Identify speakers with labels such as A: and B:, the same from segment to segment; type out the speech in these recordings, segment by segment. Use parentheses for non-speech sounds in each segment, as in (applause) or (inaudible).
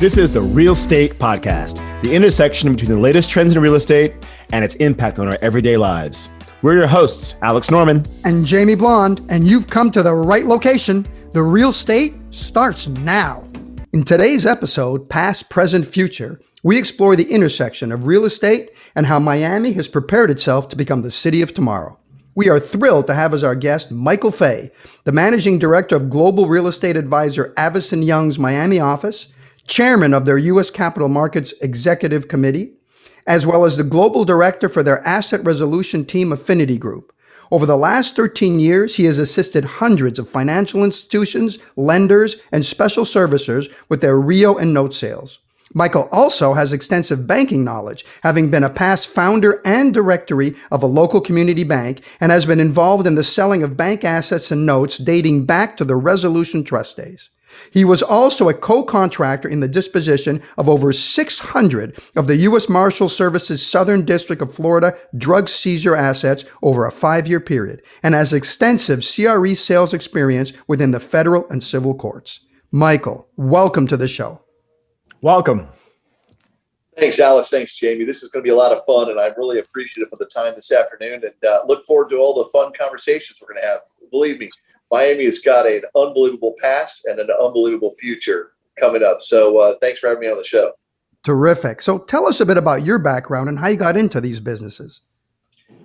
A: This is the Real State Podcast, the intersection between the latest trends in real estate and its impact on our everyday lives. We're your hosts, Alex Norman
B: and Jamie Blonde, and you've come to the right location. The Real State starts now. In today's episode, Past, Present, Future, we explore the intersection of real estate and how Miami has prepared itself to become the city of tomorrow. We are thrilled to have as our guest Michael Fay, the managing director of global real estate advisor Avison Young's Miami office chairman of their U.S. Capital Markets Executive Committee, as well as the global director for their asset resolution team, Affinity Group. Over the last 13 years, he has assisted hundreds of financial institutions, lenders, and special servicers with their REO and note sales. Michael also has extensive banking knowledge, having been a past founder and directory of a local community bank, and has been involved in the selling of bank assets and notes dating back to the Resolution Trust days. He was also a co-contractor in the disposition of over 600 of the U.S. Marshal Service's Southern District of Florida drug seizure assets over a five-year period and has extensive CRE sales experience within the federal and civil courts. Michael, welcome to the show.
A: Welcome.
C: Thanks, Alex. Thanks, Jamie. This is going to be a lot of fun, and I'm really appreciative of the time this afternoon and uh, look forward to all the fun conversations we're going to have. Believe me, Miami has got an unbelievable past and an unbelievable future coming up. So uh, thanks for having me on the show.
B: Terrific. So tell us a bit about your background and how you got into these businesses.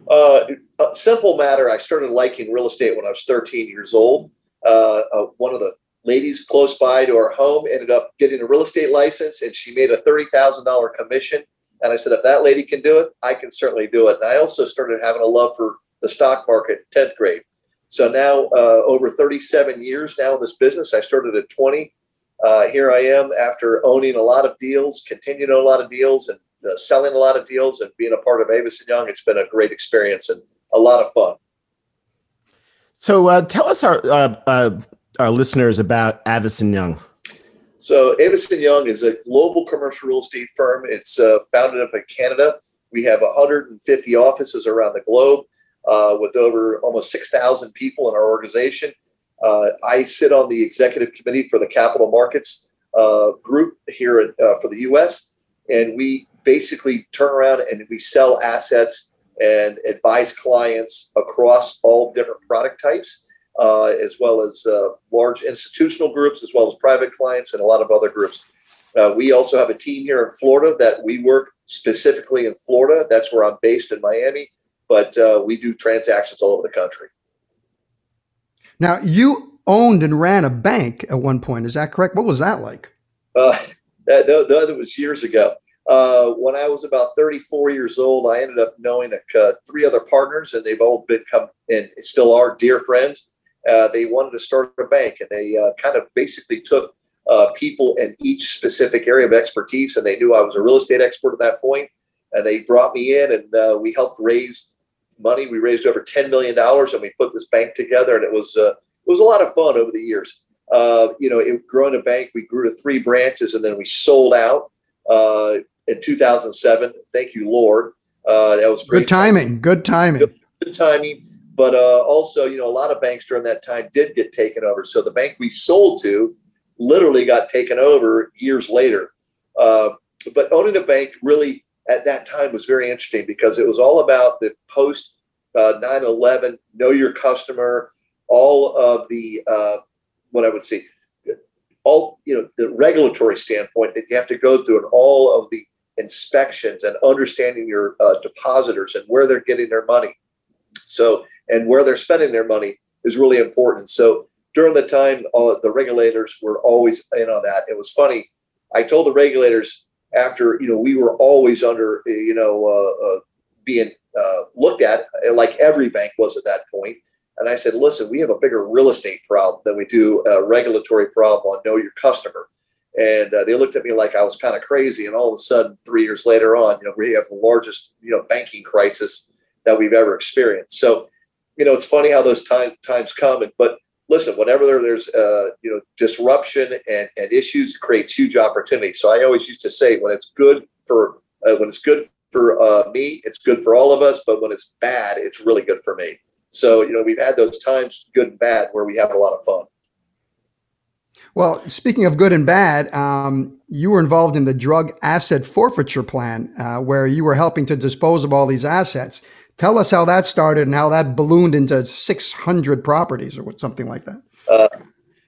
C: Uh, a simple matter. I started liking real estate when I was 13 years old. Uh, uh, one of the ladies close by to our home ended up getting a real estate license, and she made a thirty thousand dollar commission. And I said, if that lady can do it, I can certainly do it. And I also started having a love for the stock market, 10th grade. So now, uh, over 37 years now in this business, I started at 20. Uh, here I am after owning a lot of deals, continuing a lot of deals, and uh, selling a lot of deals, and being a part of Avison Young. It's been a great experience and a lot of fun.
A: So, uh, tell us our uh, uh, our listeners about Avison Young.
C: So, Avison Young is a global commercial real estate firm. It's founded up in Canada. We have 150 offices around the globe uh, with over almost 6,000 people in our organization. Uh, I sit on the executive committee for the capital markets uh, group here uh, for the U.S., and we basically turn around and we sell assets and advise clients across all different product types, uh, as well as uh, large institutional groups, as well as private clients, and a lot of other groups. we also have a team here in Florida that we work specifically in Florida. That's where I'm based in Miami but uh, we do transactions all over the country.
B: Now, you owned and ran a bank at one point. Is that correct? What was that like?
C: Uh, that, that, was years ago. Uh, when I was about 34 years old, I ended up knowing uh, three other partners, and they've all become and still are dear friends. Uh, they wanted to start a bank, and they uh, kind of basically took uh, people in each specific area of expertise, and they knew I was a real estate expert at that point, and they brought me in, and uh, we helped raise money. We raised over ten million dollars, and we put this bank together, and it was uh, it was a lot of fun over the years. Uh, you know, it, growing a bank, we grew to three branches, and then we sold out uh, in 2007. Thank you, Lord. Uh, that was
B: great. Good timing. Good timing.
C: Good, good timing. But uh, also, you know, a lot of banks during that time did get taken over. So the bank we sold to literally got taken over years later. Uh, but owning a bank really at that time was very interesting because it was all about the post uh, 9-11 know your customer all of the uh, what i would say all you know the regulatory standpoint that you have to go through and all of the inspections and understanding your uh, depositors and where they're getting their money. So and where they're spending their money is really important. So during the time, uh, the regulators were always in on that. It was funny. I told the regulators after you know we were always under you know uh, uh, being uh, looked at like every bank was at that point. And I said, listen, we have a bigger real estate problem than we do a regulatory problem on know your customer. And uh, they looked at me like I was kind of crazy. And all of a sudden, three years later on, you know, we have the largest, you know, banking crisis that we've ever experienced. So, you know, it's funny how those time, times come. And, but listen, whenever there, there's, uh, you know, disruption and, and issues, creates huge opportunities. So I always used to say, when it's good for, uh, when it's good for uh, me, it's good for all of us. But when it's bad, it's really good for me. So, you know, we've had those times, good and bad, where we have a lot of fun.
B: Well, speaking of good and bad, um, you were involved in the drug asset forfeiture plan, uh, where you were helping to dispose of all these assets. Tell us how that started and how that ballooned into 600 properties or something like that. Uh,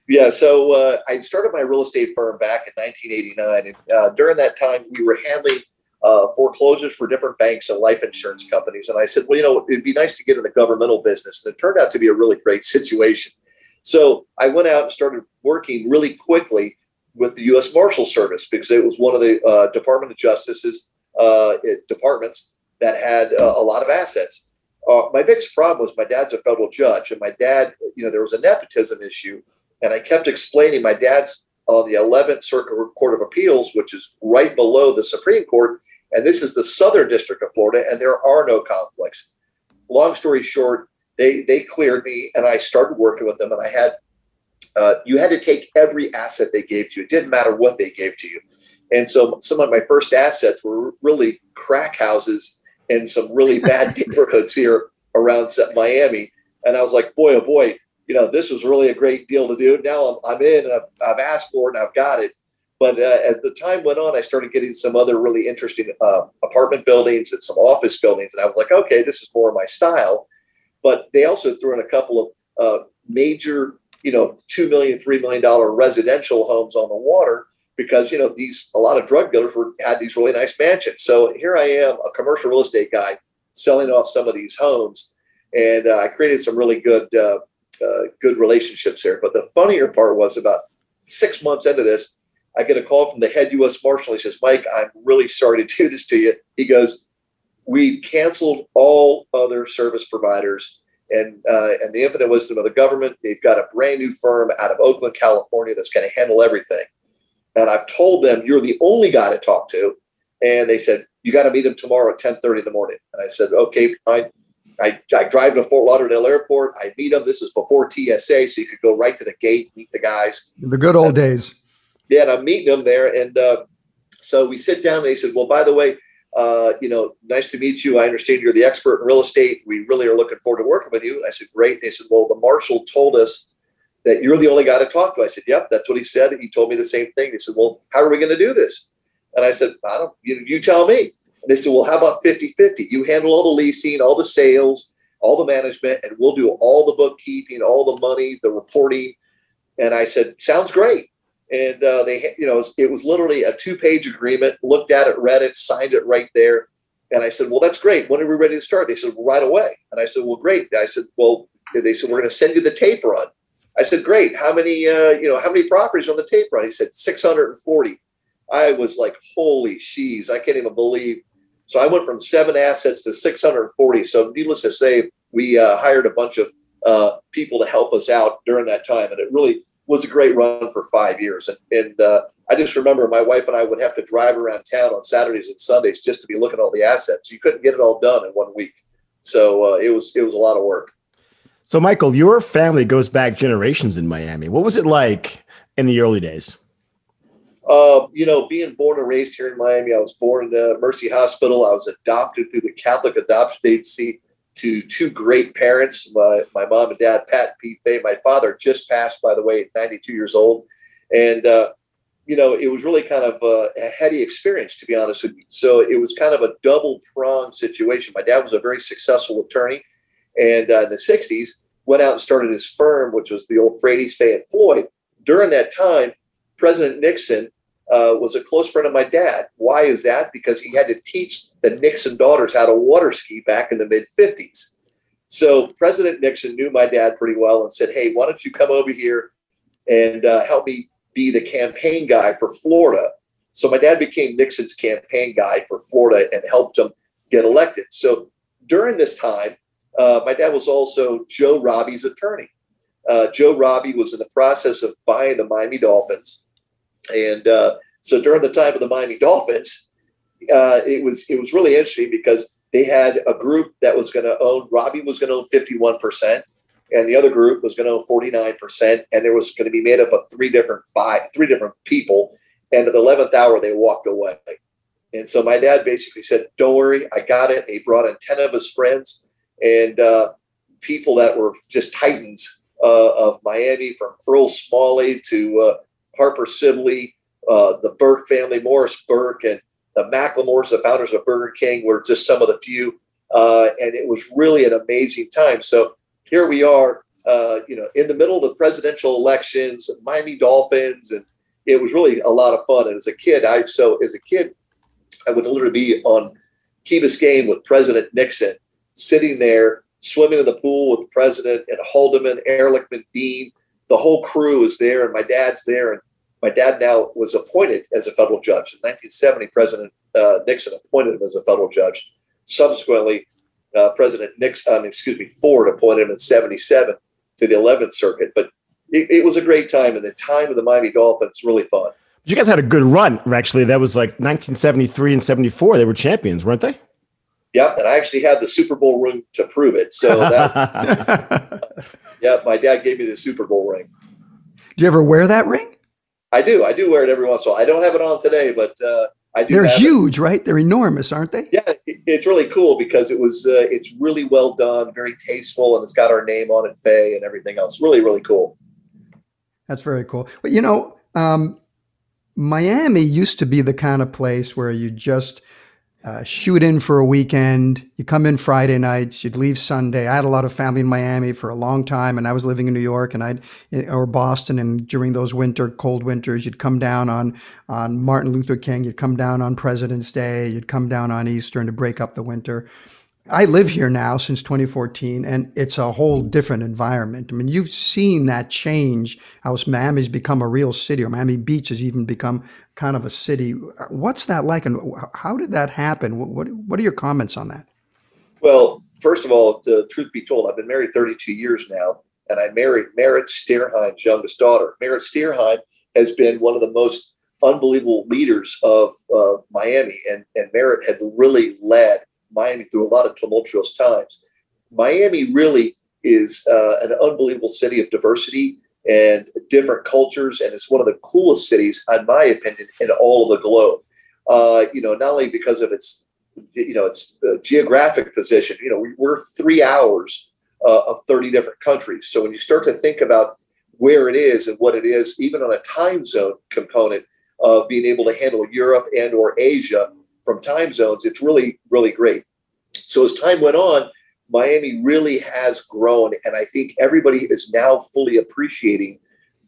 C: yeah, so uh, I started my real estate firm back in 1989. And uh, during that time, we were handling uh, foreclosures for different banks and life insurance companies. And I said, well, you know, it'd be nice to get in the governmental business. And it turned out to be a really great situation. So I went out and started working really quickly with the U.S. Marshal Service because it was one of the uh, Department of Justice's uh, departments that had uh, a lot of assets. Uh, my biggest problem was my dad's a federal judge, and my dad, you know, there was a nepotism issue, and I kept explaining my dad's on the 11th Circuit Court of Appeals, which is right below the Supreme Court, and this is the Southern District of Florida, and there are no conflicts. Long story short, they they cleared me, and I started working with them, and I had uh, you had to take every asset they gave to you. It didn't matter what they gave to you, and so some of my first assets were really crack houses in some really bad (laughs) neighborhoods here around Miami, and I was like, boy, oh boy, you know, this was really a great deal to do. Now I'm, I'm in, and I've, I've asked for it, and I've got it. But uh, as the time went on, I started getting some other really interesting uh, apartment buildings and some office buildings, and I was like, okay, this is more of my style. But they also threw in a couple of uh, major, you know, two million, three million dollar residential homes on the water because you know these a lot of drug dealers were had these really nice mansions. So here I am, a commercial real estate guy, selling off some of these homes, and uh, I created some really good uh, uh, good relationships there. But the funnier part was about six months into this I get a call from the head U.S. Marshal. He says, Mike, I'm really sorry to (laughs) do this to you. He goes, We've canceled all other service providers. And, uh, and the infinite wisdom of the government, they've got a brand new firm out of Oakland, California that's going to handle everything. And I've told them, You're the only guy to talk to. And they said, You got to meet him tomorrow at 1030 in the morning. And I said, Okay, fine. I, I drive to Fort Lauderdale Airport. I meet them. This is before TSA, so you could go right to the gate, meet the guys.
B: The good old and, days
C: yeah, and I'm meeting them there. And uh, so we sit down. And they said, well, by the way, uh, you know, nice to meet you. I understand you're the expert in real estate. We really are looking forward to working with you. I said, great. And They said, well, the marshal told us that you're the only guy to talk to. I said, yep, that's what he said. He told me the same thing. They said, well, how are we going to do this? And I said, I don't, you, you tell me. And they said, well, how about 50 50? You handle all the leasing, all the sales, all the management, and we'll do all the bookkeeping, all the money, the reporting. And I said, sounds great and uh, they you know it was literally a two page agreement looked at it read it signed it right there and i said well that's great when are we ready to start they said well, right away and i said well great i said well they said we're going to send you the tape run i said great how many uh, you know how many properties on the tape run he said 640 i was like holy sheez i can't even believe so i went from seven assets to 640 so needless to say we uh, hired a bunch of uh, people to help us out during that time and it really was a great run for five years. And, and uh, I just remember my wife and I would have to drive around town on Saturdays and Sundays just to be looking at all the assets. You couldn't get it all done in one week. So uh, it was it was a lot of work.
A: So Michael, your family goes back generations in Miami. What was it like in the early days?
C: Uh, you know, being born and raised here in Miami, I was born in Mercy Hospital. I was adopted through the Catholic Adoption Agency to two great parents, my, my mom and dad, Pat and Pete Fay. My father just passed, by the way, at 92 years old. And, uh, you know, it was really kind of a, a heady experience, to be honest with you. So it was kind of a double pronged situation. My dad was a very successful attorney. And uh, in the 60s, went out and started his firm, which was the old Frates, Fay and Floyd. During that time, President Nixon uh, was a close friend of my dad. Why is that? Because he had to teach the Nixon daughters how to water ski back in the mid 50s. So President Nixon knew my dad pretty well and said, Hey, why don't you come over here and uh, help me be the campaign guy for Florida? So my dad became Nixon's campaign guy for Florida and helped him get elected. So during this time, uh, my dad was also Joe Robbie's attorney. Uh, Joe Robbie was in the process of buying the Miami Dolphins. And uh, so during the time of the Miami Dolphins, uh, it was it was really interesting because they had a group that was going to own Robbie was going to own 51%, and the other group was going to own 49%, and there was going to be made up of three different buy three different people. And at the 11th hour, they walked away. And so my dad basically said, Don't worry, I got it. He brought in 10 of his friends and uh, people that were just titans uh, of Miami, from Earl Smalley to uh, Harper Sibley, uh, the Burke family, Morris Burke, and the McLamores, the founders of Burger King, were just some of the few. Uh, and it was really an amazing time. So here we are, uh, you know, in the middle of the presidential elections, Miami Dolphins, and it was really a lot of fun. And as a kid, I so as a kid, I would literally be on Key Biscayne with President Nixon, sitting there swimming in the pool with the president and Haldeman, Ehrlichman, Dean. The whole crew is there, and my dad's there. And my dad now was appointed as a federal judge. In 1970, President uh, Nixon appointed him as a federal judge. Subsequently, uh, President Nixon, um, excuse me, Ford appointed him in 77 to the 11th Circuit. But it, it was a great time, and the time of the Miami Dolphins really fun.
A: You guys had a good run, actually. That was like 1973 and 74. They were champions, weren't they?
C: Yep, and I actually had the Super Bowl ring to prove it. So that, (laughs) yeah, my dad gave me the Super Bowl ring.
B: Do you ever wear that ring?
C: I do. I do wear it every once in a while. I don't have it on today, but uh, I do.
B: They're huge, it. right? They're enormous, aren't they?
C: Yeah, it's really cool because it was. Uh, it's really well done, very tasteful, and it's got our name on it, Fay, and everything else. Really, really cool.
B: That's very cool. But you know, um, Miami used to be the kind of place where you just uh, shoot in for a weekend. You come in Friday nights, you'd leave Sunday. I had a lot of family in Miami for a long time, and I was living in New York and I'd or Boston. And during those winter, cold winters, you'd come down on on Martin Luther King. You'd come down on President's Day. You'd come down on Easter and to break up the winter. I live here now since 2014, and it's a whole different environment. I mean, you've seen that change. How Miami's become a real city, or Miami Beach has even become kind of a city. What's that like, and how did that happen? What What are your comments on that?
C: Well, first of all, the truth be told, I've been married 32 years now, and I married Merrett Stierheim's youngest daughter. Merrett Stierheim has been one of the most unbelievable leaders of uh, Miami, and, and Merrett had really led Miami through a lot of tumultuous times. Miami really is uh, an unbelievable city of diversity and different cultures, and it's one of the coolest cities, in my opinion, in all of the globe. Uh, you know, not only because of its, you know, its uh, geographic position. You know, we, are three hours uh, of thirty different countries. So when you start to think about where it is and what it is, even on a time zone component of being able to handle Europe and or Asia, from time zones, it's really, really great. So as time went on, Miami really has grown. And I think everybody is now fully appreciating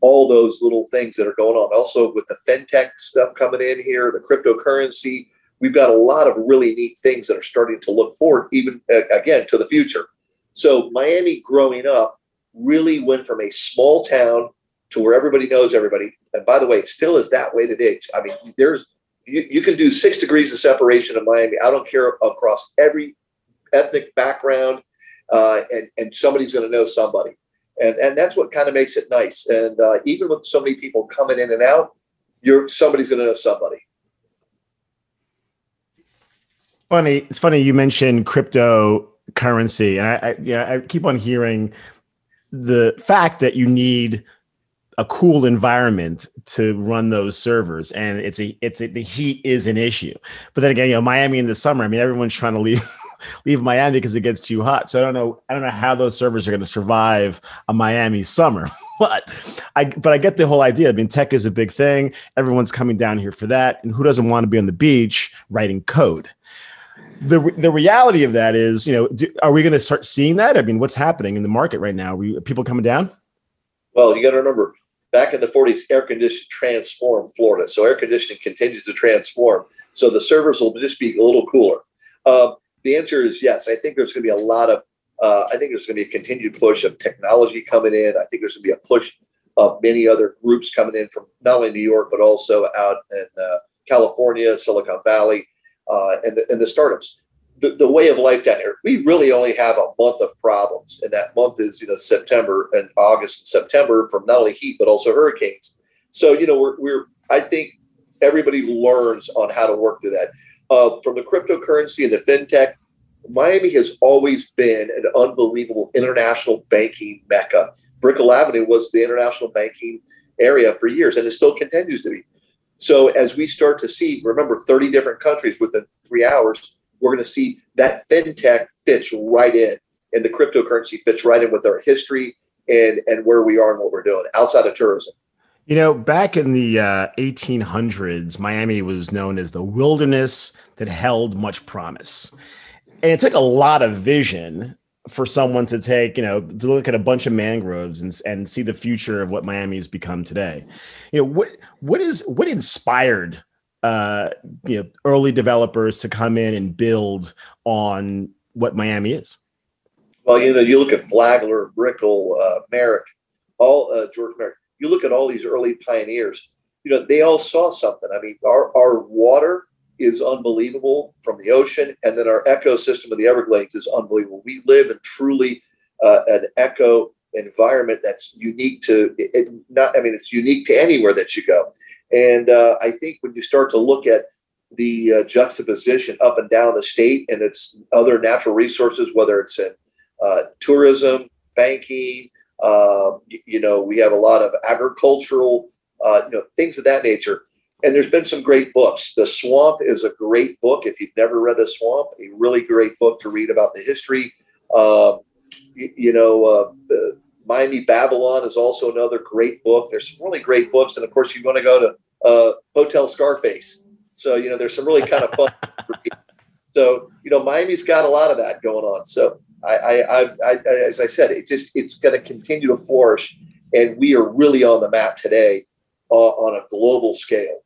C: all those little things that are going on. Also, with the fintech stuff coming in here, the cryptocurrency, we've got a lot of really neat things that are starting to look forward, even again, to the future. So, Miami growing up really went from a small town to where everybody knows everybody. And by the way, it still is that way today. I mean, there's you, you can do six degrees of separation in Miami. I don't care across every ethnic background, uh, and and somebody's going to know somebody, and and that's what kind of makes it nice. And uh, even with so many people coming in and out, you're somebody's going to know somebody.
A: Funny, it's funny you mentioned cryptocurrency, and I, I yeah I keep on hearing the fact that you need a cool environment to run those servers and it's a it's a, the heat is an issue but then again you know miami in the summer i mean everyone's trying to (laughs) leave leave miami because it gets too hot so i don't know i don't know how those servers are going to survive a miami summer (laughs) but i but i get the whole idea i mean tech is a big thing everyone's coming down here for that and who doesn't want to be on the beach writing code the the reality of that is, you know, do, are we going to start seeing that? I mean, what's happening in the market right now? Are we, are people coming down?
C: Well, you got to remember, back in the 40s, air conditioning transformed Florida. So air conditioning continues to transform. So the servers will just be a little cooler. Um, the answer is yes. I think there's going to be a lot of, uh, I think there's going to be a continued push of technology coming in. I think there's going to be a push of many other groups coming in from not only New York, but also out in uh, California, Silicon Valley, uh, and, the, and the startups. The, the way of life down here, we really only have a month of problems. And that month is, you know, September and August and September from not only heat, but also hurricanes. So, you know, we're, we're I think everybody learns on how to work through that. Uh, from the cryptocurrency and the fintech, Miami has always been an unbelievable international banking mecca. Brickell Avenue was the international banking area for years, and it still continues to be. So as we start to see, remember, 30 different countries within three hours, we're going to see that fintech fits right in, and the cryptocurrency fits right in with our history and and where we are and what we're doing outside of tourism.
A: You know, back in the uh, 1800s, Miami was known as the wilderness that held much promise. And it took a lot of vision for someone to take, you know, to look at a bunch of mangroves and, and see the future of what Miami has become today. You know, what what is what inspired uh, you know early developers to come in and build on what Miami is?
C: Well, you know, you look at Flagler, Brickell, uh, Merrick, all uh, George Merrick you look at all these early pioneers, you know, they all saw something. I mean, our, our water is unbelievable from the ocean, and then our ecosystem of the Everglades is unbelievable. We live in truly uh, an eco environment that's unique to it, not. I mean, it's unique to anywhere that you go. And uh, I think when you start to look at the uh, juxtaposition up and down the state and its other natural resources, whether it's in uh, tourism, banking, uh, you, you, know, we have a lot of agricultural, uh, you know, things of that nature. And there's been some great books. The Swamp is a great book. If you've never read The Swamp, a really great book to read about the history. Um, you, you, know, uh, Miami Babylon is also another great book. There's some really great books. And of course, you want to go to uh, Hotel Scarface. So, you know, there's some really kind of fun. (laughs) so, you know, Miami's got a lot of that going on. So, I, I, I've, I, as I said, it just it's going to continue to flourish, and we are really on the map today uh, on a global scale.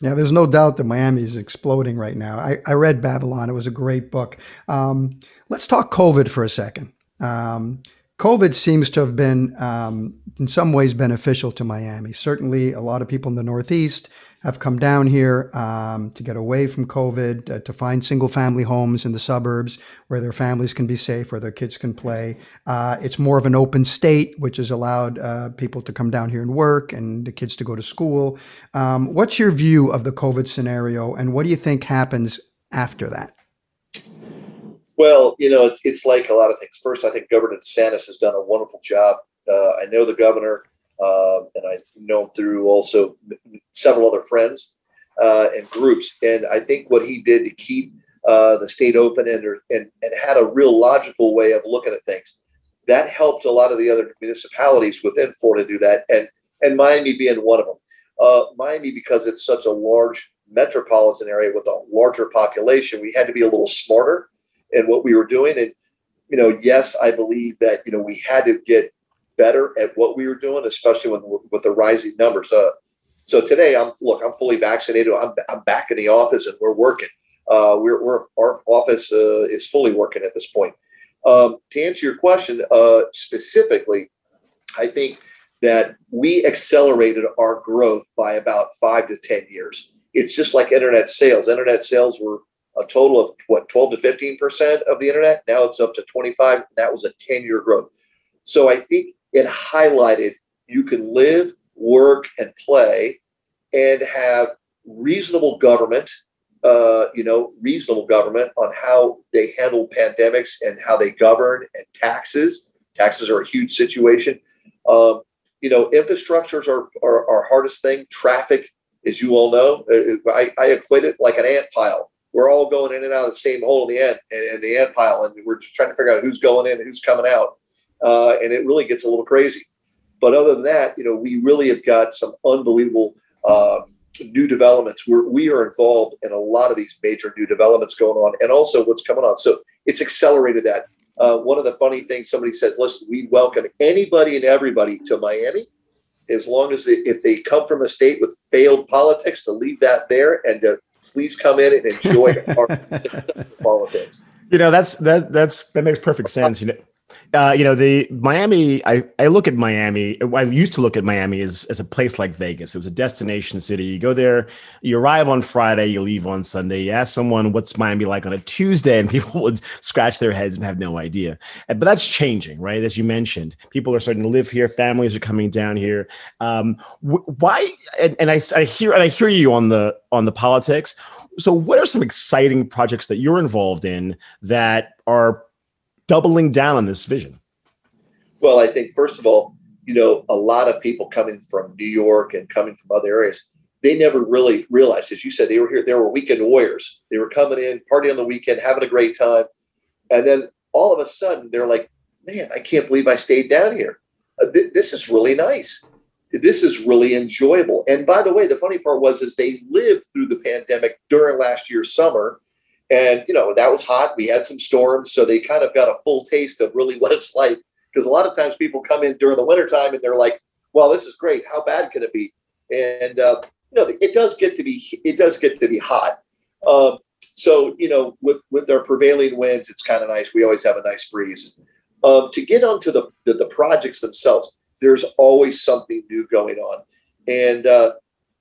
B: Yeah, there's no doubt that Miami is exploding right now. I, I read Babylon; it was a great book. Um, let's talk COVID for a second. Um, COVID seems to have been, um, in some ways, beneficial to Miami. Certainly, a lot of people in the Northeast have come down here um, to get away from COVID, uh, to find single family homes in the suburbs where their families can be safe, where their kids can play. Uh, it's more of an open state, which has allowed uh, people to come down here and work and the kids to go to school. Um, what's your view of the COVID scenario, and what do you think happens after that?
C: Well, you know, it's, it's like a lot of things. First, I think Governor DeSantis has done a wonderful job. Uh, I know the governor uh, and I know him through also several other friends uh, and groups. And I think what he did to keep uh, the state open and, and and had a real logical way of looking at things that helped a lot of the other municipalities within Florida do that, and and Miami being one of them. Uh, Miami, because it's such a large metropolitan area with a larger population, we had to be a little smarter in what we were doing. And you know, yes, I believe that you know we had to get better at what we were doing, especially when with the rising numbers. Uh, so today, I'm look, I'm fully vaccinated. I'm, I'm back in the office and we're working. Uh, we're, we're our office uh, is fully working at this point. Um, to answer your question uh, specifically, I think that we accelerated our growth by about five to ten years. It's just like internet sales. Internet sales were a total of what 12 to 15 percent of the internet. Now it's up to 25. That was a 10 year growth. So I think it highlighted you can live, work, and play and have reasonable government, uh, you know, reasonable government on how they handle pandemics and how they govern and taxes. Taxes are a huge situation. Um, you know, infrastructures are, are our hardest thing. Traffic, as you all know, uh, I, I equate it like an ant pile. We're all going in and out of the same hole in the end and the ant pile, and we're just trying to figure out who's going in and who's coming out uh, and it really gets a little crazy. But other than that, you know, we really have got some unbelievable uh, new developments. We're, we are involved in a lot of these major new developments going on, and also what's coming on. So it's accelerated that. Uh, one of the funny things somebody says, listen, we welcome anybody and everybody to Miami. as long as they, if they come from a state with failed politics, to leave that there and to please come in and enjoy our (laughs) politics.
A: You know, that's that that's that makes perfect sense. You know, uh, you know, the Miami, I, I look at Miami, I used to look at Miami as, as a place like Vegas. It was a destination city. You go there, you arrive on Friday, you leave on Sunday. You ask someone, what's Miami like on a Tuesday? (laughs) And people would scratch their heads and have no idea. But that's changing, right? As you mentioned, people are starting to live here. Families are coming down here. Um, why? And, and I, I hear, and I hear you on the, on the politics. So what are some exciting projects that you're involved in that are doubling down on this vision?
C: Well, I think first of all, you know, a lot of people coming from New York and coming from other areas, they never really realized, as you said, they were here, they were weekend warriors. They were coming in, partying on the weekend, having a great time. And then all of a sudden they're like, man, I can't believe I stayed down here. Uh, this is really nice. This is really enjoyable. And by the way, the funny part was is they lived through the pandemic during last year's summer and, you know, that was hot. We had some storms. So they kind of got a full taste of really (laughs) what it's like. Because a lot of times people come in during the wintertime and they're like, well, this is great. How bad can it be? And, uh, you know, it does get to be, it does get to be hot. Um, so, you know, with, with our prevailing winds, it's kind of nice. We always have a nice breeze. Um, to get onto the, the, the projects themselves, there's always something new going on. And, uh,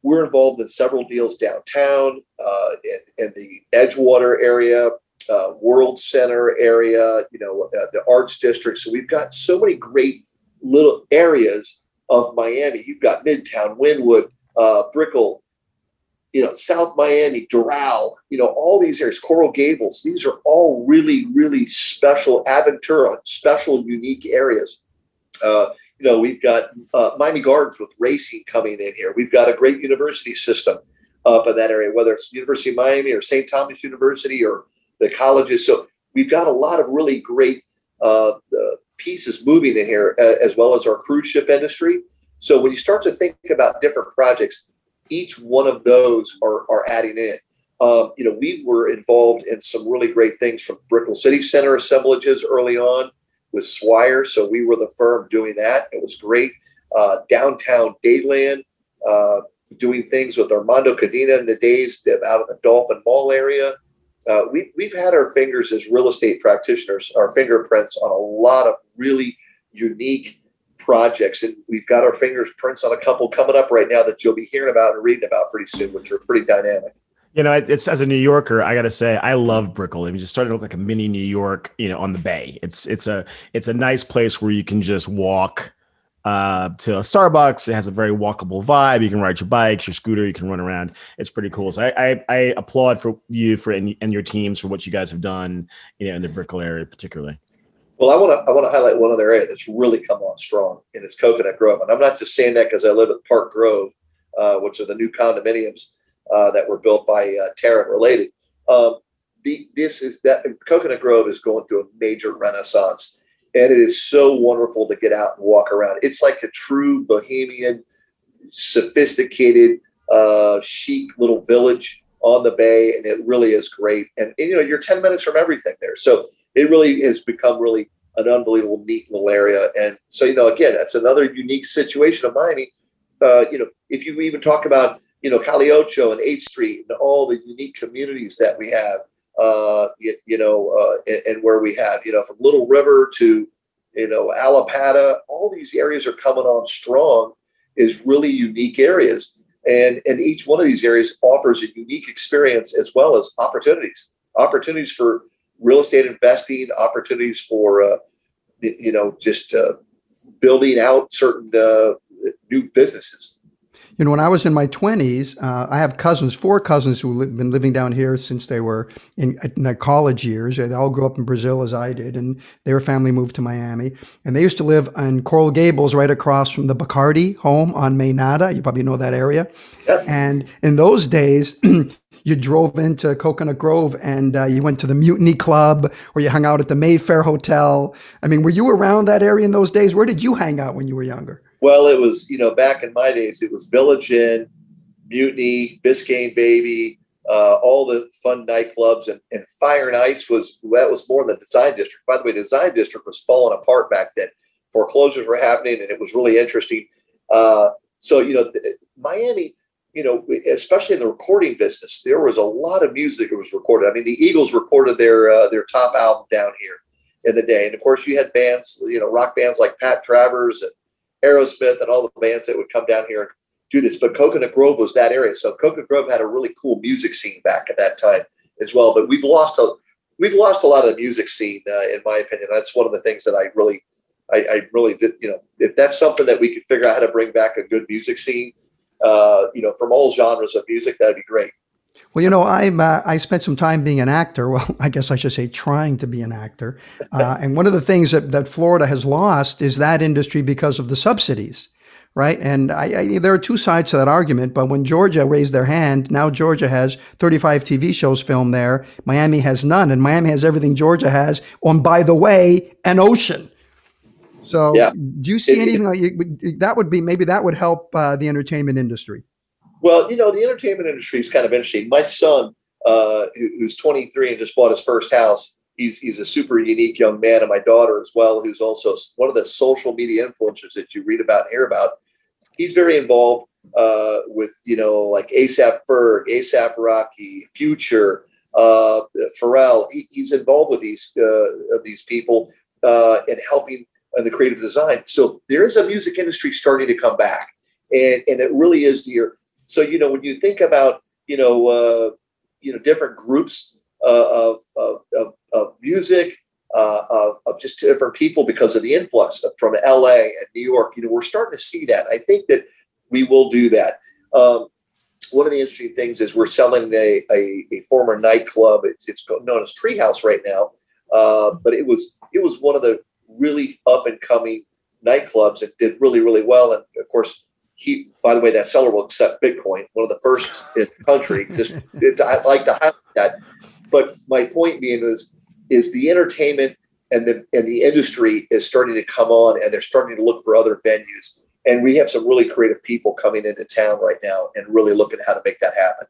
C: we're involved in several deals downtown, uh, in, in, the Edgewater area, uh, World Center area, you know, uh, the Arts District. So we've got so many great little areas of Miami. You've got Midtown, Wynwood, uh, Brickell, you know, South Miami, Doral, you know, all these areas, Coral Gables. These are all really, really special Aventura, special, unique areas. Uh, you know, we've got uh, Miami Gardens with racing coming in here. We've got a great university system up in that area, whether it's University of Miami or St. Thomas University or the colleges. So we've got a lot of really great uh, pieces moving in here, as well as our cruise ship industry. So when you start to think about different projects, each one of those are, are adding in. Um, you know, we were involved in some really great things from Brickell City Center assemblages early on with Swire. So we were the firm doing that. It was great. Uh, downtown Dadeland, uh, doing things with Armando Codina in the days out of the Dolphin Mall area. Uh, we, we've had our fingers as real estate practitioners, our fingerprints on a lot of really unique projects. And we've got our fingerprints on a couple coming up right now that you'll be hearing about and reading about pretty soon, which are pretty dynamic.
A: You know, it's as a New Yorker, I got to say, I love Brickell. It just starting to look like a mini New York, you know, on the bay. It's it's a it's a nice place where you can just walk uh, to a Starbucks. It has a very walkable vibe. You can ride your bikes, your scooter. You can run around. It's pretty cool. So I I, I applaud for you for and, and, your teams for what you guys have done, you know, in the Brickell area particularly.
C: Well, I want to I want to highlight one other area that's really come on strong, and it's Coconut Grove. And I'm not just saying that because I live at Park Grove, uh, which are the new condominiums uh, that were built by uh, Terra related. Um, the, this is that Coconut Grove is going through a major renaissance, and it is so wonderful to get out and walk around. It's like a true bohemian, sophisticated, uh, chic little village on the bay, and it really is great. And, and, you know, you're 10 minutes from everything there, so it really has become really an unbelievable, neat little area. And so, you know, again, that's another unique situation of Miami. Uh, you know, if you even talk about you know, Calle Ocho and 8th Street and all the unique communities that we have, uh, you, you know, uh, and, and, where we have, you know, from Little River to, you know, Allapattah, all these areas are coming on strong is really unique areas. And, and each one of these areas offers a unique experience as well as opportunities, opportunities for real estate investing, opportunities for, uh, you know, just uh, building out certain uh, new businesses
B: you know, when I was in my 20s, uh, I have cousins, four cousins who have been living down here since they were in, in, their college years. They all grew up in Brazil as I did, and their family moved to Miami. And they used to live in Coral Gables, right across from the Bacardi home on Maynada. You probably know that area. Yep. And in those days, (clears throat) you drove into Coconut Grove and uh, you went to the Mutiny Club or you hung out at the Mayfair Hotel. I mean, were you around that area in those days? Where did you hang out when you were younger?
C: Well, it was, you know, back in my days, it was Village Inn, Mutiny, Biscayne Baby, uh, all the fun nightclubs, and, and Fire and Ice was that was more than the Design District. By the way, Design District was falling apart back then. Foreclosures were happening, and it was really interesting. Uh, so you know, Miami, you know, especially in the recording business, there was a lot of music that was recorded. I mean, the Eagles recorded their uh, their top album down here in the day, and of course, you had bands, you know, rock bands like Pat Travers and Aerosmith and all the bands that would come down here and do this. But Coconut Grove was that area, so Coconut Grove had a really cool music scene back at that time as well. But we've lost a we've lost a lot of the music scene, uh, in my opinion. That's one of the things that I really, I, I, really did. You know, if that's something that we could figure out how to bring back a good music scene, uh, you know, from all genres of music, that'd be great.
B: Well, you know, I uh, I spent some time being an actor. (laughs) Well, I guess I should say trying to be an actor. (laughs) Uh, and one of the things that, that Florida has lost is that industry because of the subsidies right? And I, I, there are two sides to that argument. But when Georgia raised their hand, now Georgia has 35 TV shows filmed there. Miami has none, and Miami has everything Georgia has. On by the way, an ocean. So, yeah. do you see anything like that? Would be maybe that would help uh, the entertainment industry.
C: Well, you know, the entertainment industry is kind of interesting. My son, uh, who's 23 and just bought his first house, he's he's a super unique young man, and my daughter as well, who's also one of the social media influencers that you read about and hear about he's very involved uh, with you know like ASAP Ferg, ASAP Rocky, Future, uh, Pharrell. He, he's involved with these uh, these people uh, and helping in the creative design. So there is a music industry starting to come back, and and it really is here. So you know when you think about you know uh, you know different groups uh, of, of, of, of music uh, of, of just different people because of the influx of, from LA and New York. You know, we're starting to see that. I think that we will do that. Um, one of the interesting things is we're selling a, a, a former nightclub. It's, it's known as Treehouse right now, uh, but it was it was one of the really up and coming nightclubs. that did really really well, and of course. He, by the way, that seller will accept Bitcoin, one of the first in the country. (laughs) Just, I like to highlight that. But my point being is, is the entertainment and the and the industry is starting to come on and they're starting to look for other venues and we have some really creative people coming into town right now and really looking at how to make that happen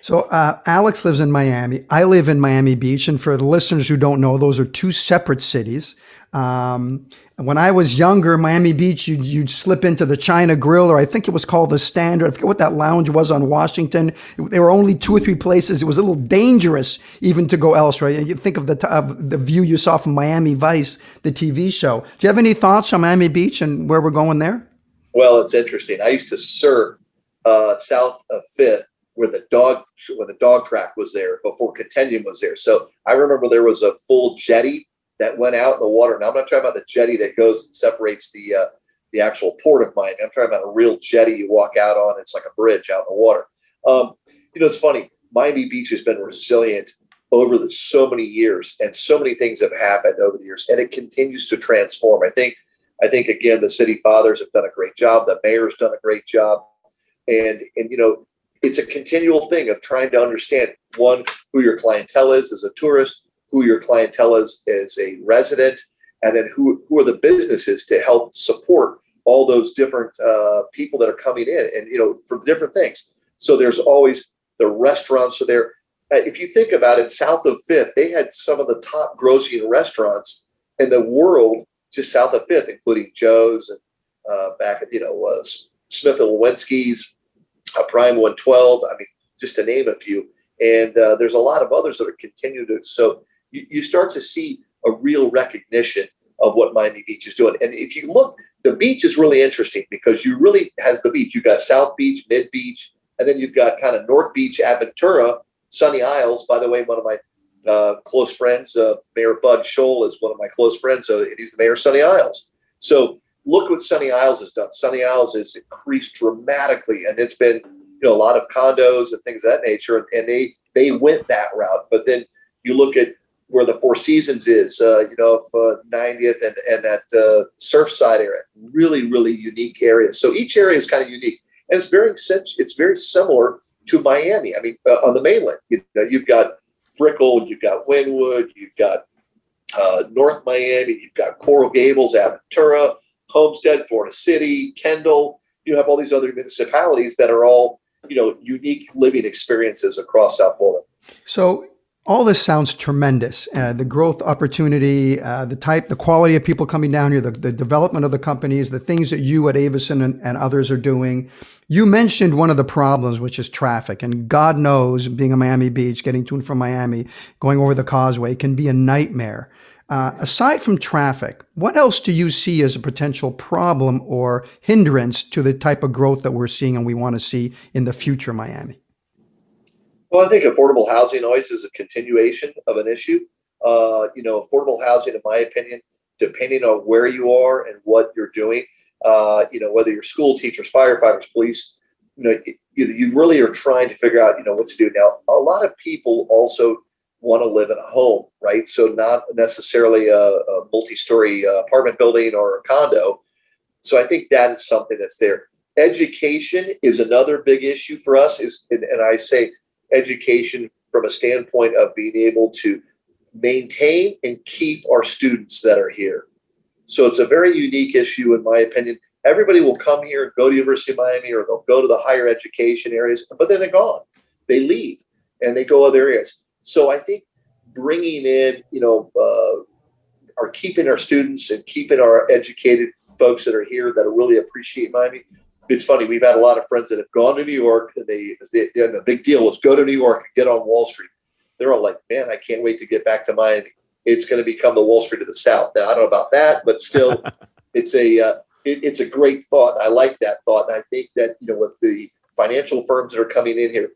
B: so uh, alex lives in miami i live in miami beach and for the listeners who don't know those are two separate cities um, when I was younger, Miami Beach, you'd, you'd slip into the China Grill, or I think it was called the Standard. I forget what that lounge was on Washington. There were only two or three places. It was a little dangerous even to go elsewhere. You think of the of the view you saw from Miami Vice, the TV show. Do you have any thoughts on Miami Beach and where we're going there?
C: Well, it's interesting. I used to surf uh, south of Fifth, where the dog where the dog track was there before Continuum was there. So I remember there was a full jetty that went out in the water. Now I'm not talking about the jetty that goes and separates the uh, the actual port of Miami. I'm talking about a real jetty you walk out on. It's like a bridge out in the water. Um, you know, it's funny. Miami Beach has been resilient over the, so many years, and so many things have happened over the years, and it continues to transform. I think, I think again, the city fathers have done a great job. The mayor's done a great job, and and you know, it's a continual thing of trying to understand one who your clientele is as a tourist, who your clientele is as a resident, and then who, who are the businesses to help support all those different uh, people that are coming in and, you know, for different things. So there's always the restaurants are there. Uh, if you think about it, south of Fifth, they had some of the top grossing restaurants in the world just south of Fifth, including Joe's and uh, back at, you know, uh, Smith and Wollensky's, uh, Prime 112. I mean, just to name a few. And uh, there's a lot of others that are continuing to. So you, you start to see a real recognition of what Miami Beach is doing. And if you look, the beach is really interesting because you really has the beach. You've got South Beach, Mid Beach, and then you've got kind of North Beach, Aventura, Sunny Isles. By the way, one of my uh, close friends, uh, Mayor Bud Scholl, is one of my close friends. Uh, he's the mayor of Sunny Isles. So look what Sunny Isles has done. Sunny Isles has increased dramatically, and it's been you know a lot of condos and things of that nature, and they they went that route. But then you look at where the Four Seasons is, uh, you know, uh, 90th and, and that uh, Surfside area. Really, really unique area. So each area is kind of unique. And it's very it's very similar to Miami. I mean, uh, on the mainland, you know, you've got Brickell, you've got Wynwood, you've got uh, North Miami, you've got Coral Gables, Aventura, Homestead, Florida City, Kendall. You have all these other municipalities that are all, you know, unique living experiences across South Florida.
B: So all this sounds tremendous. Uh, the growth opportunity, uh, the type, the quality of people coming down here, the, the development of the companies, the things that you at Avison and, and, others are doing. You mentioned one of the problems, which is traffic. And God knows, being a Miami Beach, getting to and from Miami, going over the causeway can be a nightmare. Uh, aside from traffic, what else do you see as a potential problem or hindrance to the type of growth that we're seeing and we want to see in the future Miami?
C: Well, I think affordable housing always is a continuation of an issue. Uh, you know, affordable housing, in my opinion, depending on where you are and what you're doing, uh, you know, whether you're school teachers, firefighters, police, you know, you, you really are trying to figure out, you know, what to do. Now, a lot of people also want to live in a home, right? So not necessarily a, a multi-story uh, apartment building or a condo. So I think that is something that's there. Education is another big issue for us. Is and, and I say education from a standpoint of being able to maintain and keep our students that are here. So it's a very unique issue, in my opinion. Everybody will come here and go to University of Miami, or they'll go to the higher education areas, but then they're gone. They leave and they go other areas. So I think bringing in, you know, uh, are keeping our students and keeping our educated folks that are here that really appreciate Miami it's funny. We've had a lot of friends that have gone to New York, and they, they, the big deal was go to New York and get on Wall Street. They're all like, "Man, I can't wait to get back to Miami. It's going to become the Wall Street of the South." Now, I don't know about that, but still, (laughs) it's a uh, it, it's a great thought. I like that thought, and I think that you know with the financial firms that are coming in here.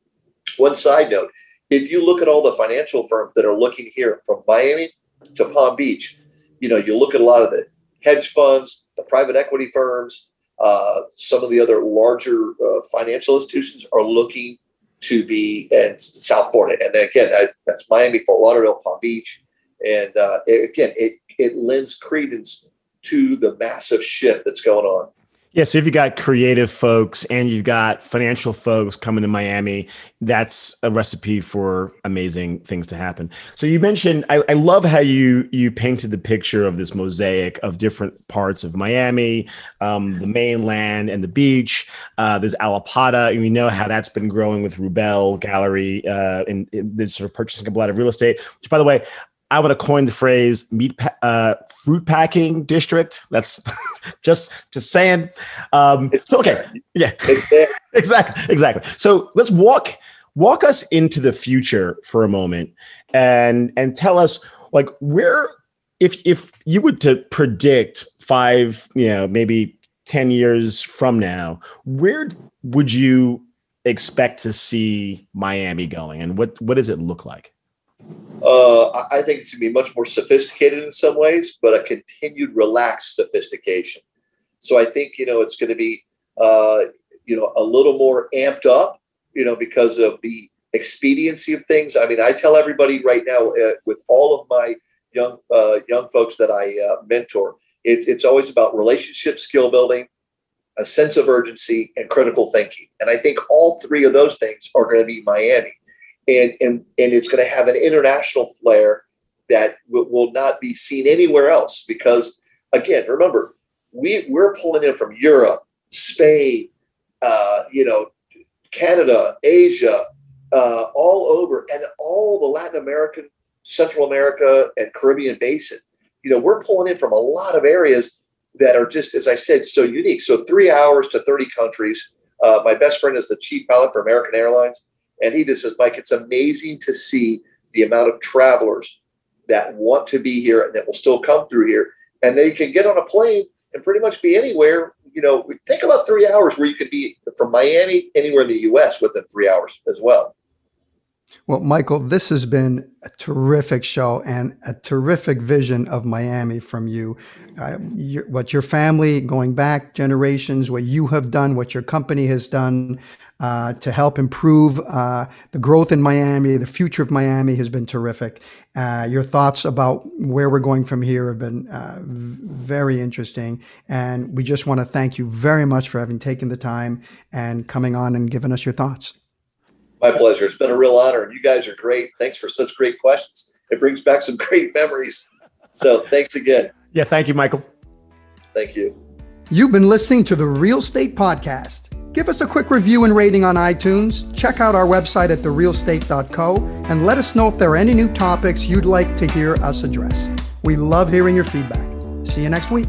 C: One side note: if you look at all the financial firms that are looking here from Miami to Palm Beach, you know you look at a lot of the hedge funds, the private equity firms, uh, some of the other larger uh, financial institutions are looking to be in South Florida, and again, that, that's Miami, Fort Lauderdale, Palm Beach, and uh, it, again, it it lends credence to the massive shift that's going on.
A: Yeah, so if you got creative folks and you've got financial folks coming to Miami, that's a recipe for amazing things to happen. So you mentioned, I, I, love how you you painted the picture of this mosaic of different parts of Miami, um, the mainland and the beach. Uh, there's Allapattah, and we know how that's been growing with Rubell Gallery, uh, and, and sort of purchasing a lot of real estate. Which, by the way, I would have coined the phrase meat pa- uh, fruit packing district. That's (laughs) just just saying. Um, so okay, yeah, (laughs) exactly, exactly. So let's walk walk us into the future for a moment and and tell us like where if if you were to predict five, you know, maybe ten years from now, where would you expect to see Miami going, and what what does it look like?
C: Uh, I think it's going to be much more sophisticated in some ways, but a continued relaxed sophistication. So I think you know it's going to be uh, you know a little more amped up, you know, because of the expediency of things. I mean, I tell everybody right now uh, with all of my young uh, young folks that I uh, mentor, it, it's always about relationship skill building, a sense of urgency, and critical thinking. And I think all three of those things are going to be Miami and and and it's going to have an international flair that w- will not be seen anywhere else because again remember we we're pulling in from Europe Spain uh, you know Canada Asia uh, all over and all the Latin American Central America and Caribbean basin. You know we're pulling in from a lot of areas that are just as I said so unique. So three hours to 30 countries. Uh, my best friend is the chief pilot for American Airlines and he just says, Mike, it's amazing to see the amount of travelers that want to be here and that will still come through here. And they can get on a plane and pretty much be anywhere. You know, think about three hours where you could be from Miami anywhere in the US within three hours as well.
B: Well, Michael, this has been a terrific show and a terrific vision of Miami from you. Uh, your, what your family, going back generations, what you have done, what your company has done uh, to help improve uh, the growth in Miami, the future of Miami has been terrific. Uh, your thoughts about where we're going from here have been uh, very interesting. And we just want to thank you very much for having taken the time and coming on and giving us your thoughts.
C: My pleasure. It's been a real honor. And you guys are great. Thanks for such great questions. It brings back some (laughs) great memories. So thanks again.
A: Yeah, thank you, Michael.
C: Thank you.
B: You've been listening to the Real State Podcast. Give us a quick review and rating on iTunes. Check out our website at therealestate.co and let us know if there are any new topics you'd like to hear us address. We love hearing your feedback. See you next week.